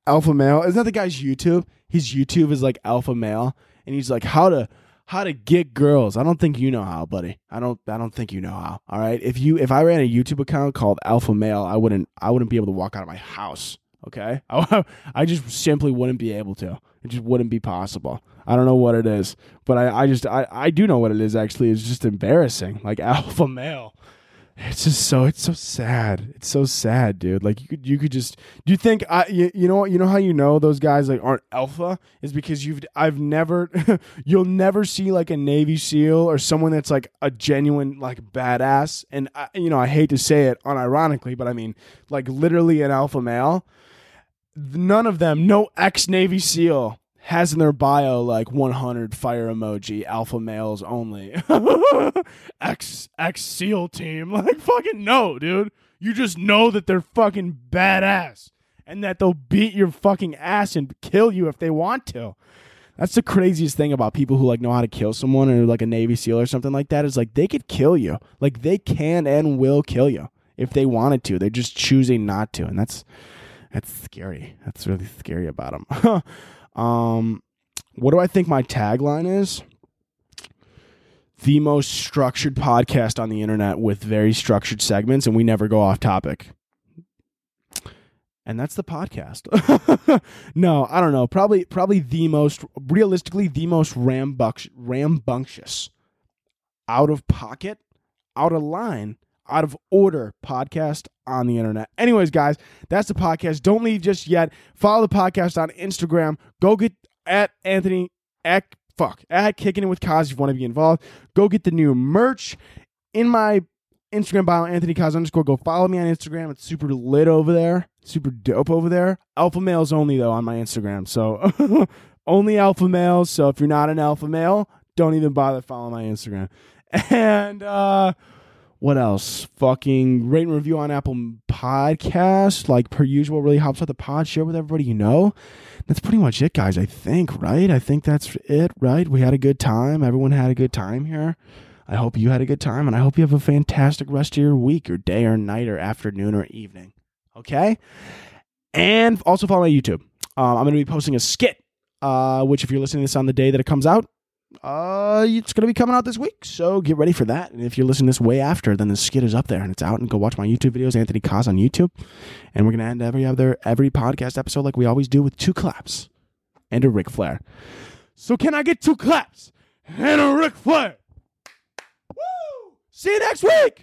Alpha Male. Isn't that the guy's YouTube? His YouTube is like Alpha Male and he's like how to how to get girls. I don't think you know how, buddy. I don't I don't think you know how. All right? If you if I ran a YouTube account called Alpha Male, I wouldn't I wouldn't be able to walk out of my house. Okay? I, I just simply wouldn't be able to. It just wouldn't be possible. I don't know what it is, but I, I just I, I do know what it is actually. It's just embarrassing. Like alpha male. It's just so it's so sad. It's so sad, dude. Like you could you could just do you think I you, you know you know how you know those guys like aren't alpha is because you've I've never you'll never see like a Navy SEAL or someone that's like a genuine like badass and I, you know I hate to say it unironically but I mean like literally an alpha male. None of them, no ex Navy SEAL has in their bio like 100 fire emoji alpha males only. X x seal team. Like fucking no dude. You just know that they're fucking badass and that they'll beat your fucking ass and kill you if they want to. That's the craziest thing about people who like know how to kill someone or like a navy seal or something like that is like they could kill you. Like they can and will kill you if they wanted to. They're just choosing not to and that's that's scary that's really scary about them Um, what do I think my tagline is? The most structured podcast on the internet with very structured segments, and we never go off topic. And that's the podcast. no, I don't know. Probably, probably the most realistically the most rambunctious, out of pocket, out of line, out of order podcast on the internet. Anyways, guys, that's the podcast. Don't leave just yet. Follow the podcast on Instagram. Go get at Anthony at fuck at kicking it with Koz if you want to be involved. Go get the new merch in my Instagram bio, Anthony Koz underscore. Go follow me on Instagram. It's super lit over there. Super dope over there. Alpha males only though on my Instagram. So only alpha males. So if you're not an alpha male, don't even bother following my Instagram. And uh What else? Fucking rate and review on Apple Podcast, like per usual, really helps out the pod. Share with everybody you know. That's pretty much it, guys. I think, right? I think that's it, right? We had a good time. Everyone had a good time here. I hope you had a good time, and I hope you have a fantastic rest of your week, or day, or night, or afternoon, or evening. Okay? And also follow my YouTube. Um, I'm going to be posting a skit, uh, which, if you're listening to this on the day that it comes out, uh, it's going to be coming out this week. So get ready for that. And if you're listening this way after, then the skit is up there and it's out. And go watch my YouTube videos, Anthony Koz on YouTube. And we're going to end every other every podcast episode like we always do with two claps and a Ric Flair. So can I get two claps and a Ric Flair? Woo! See you next week.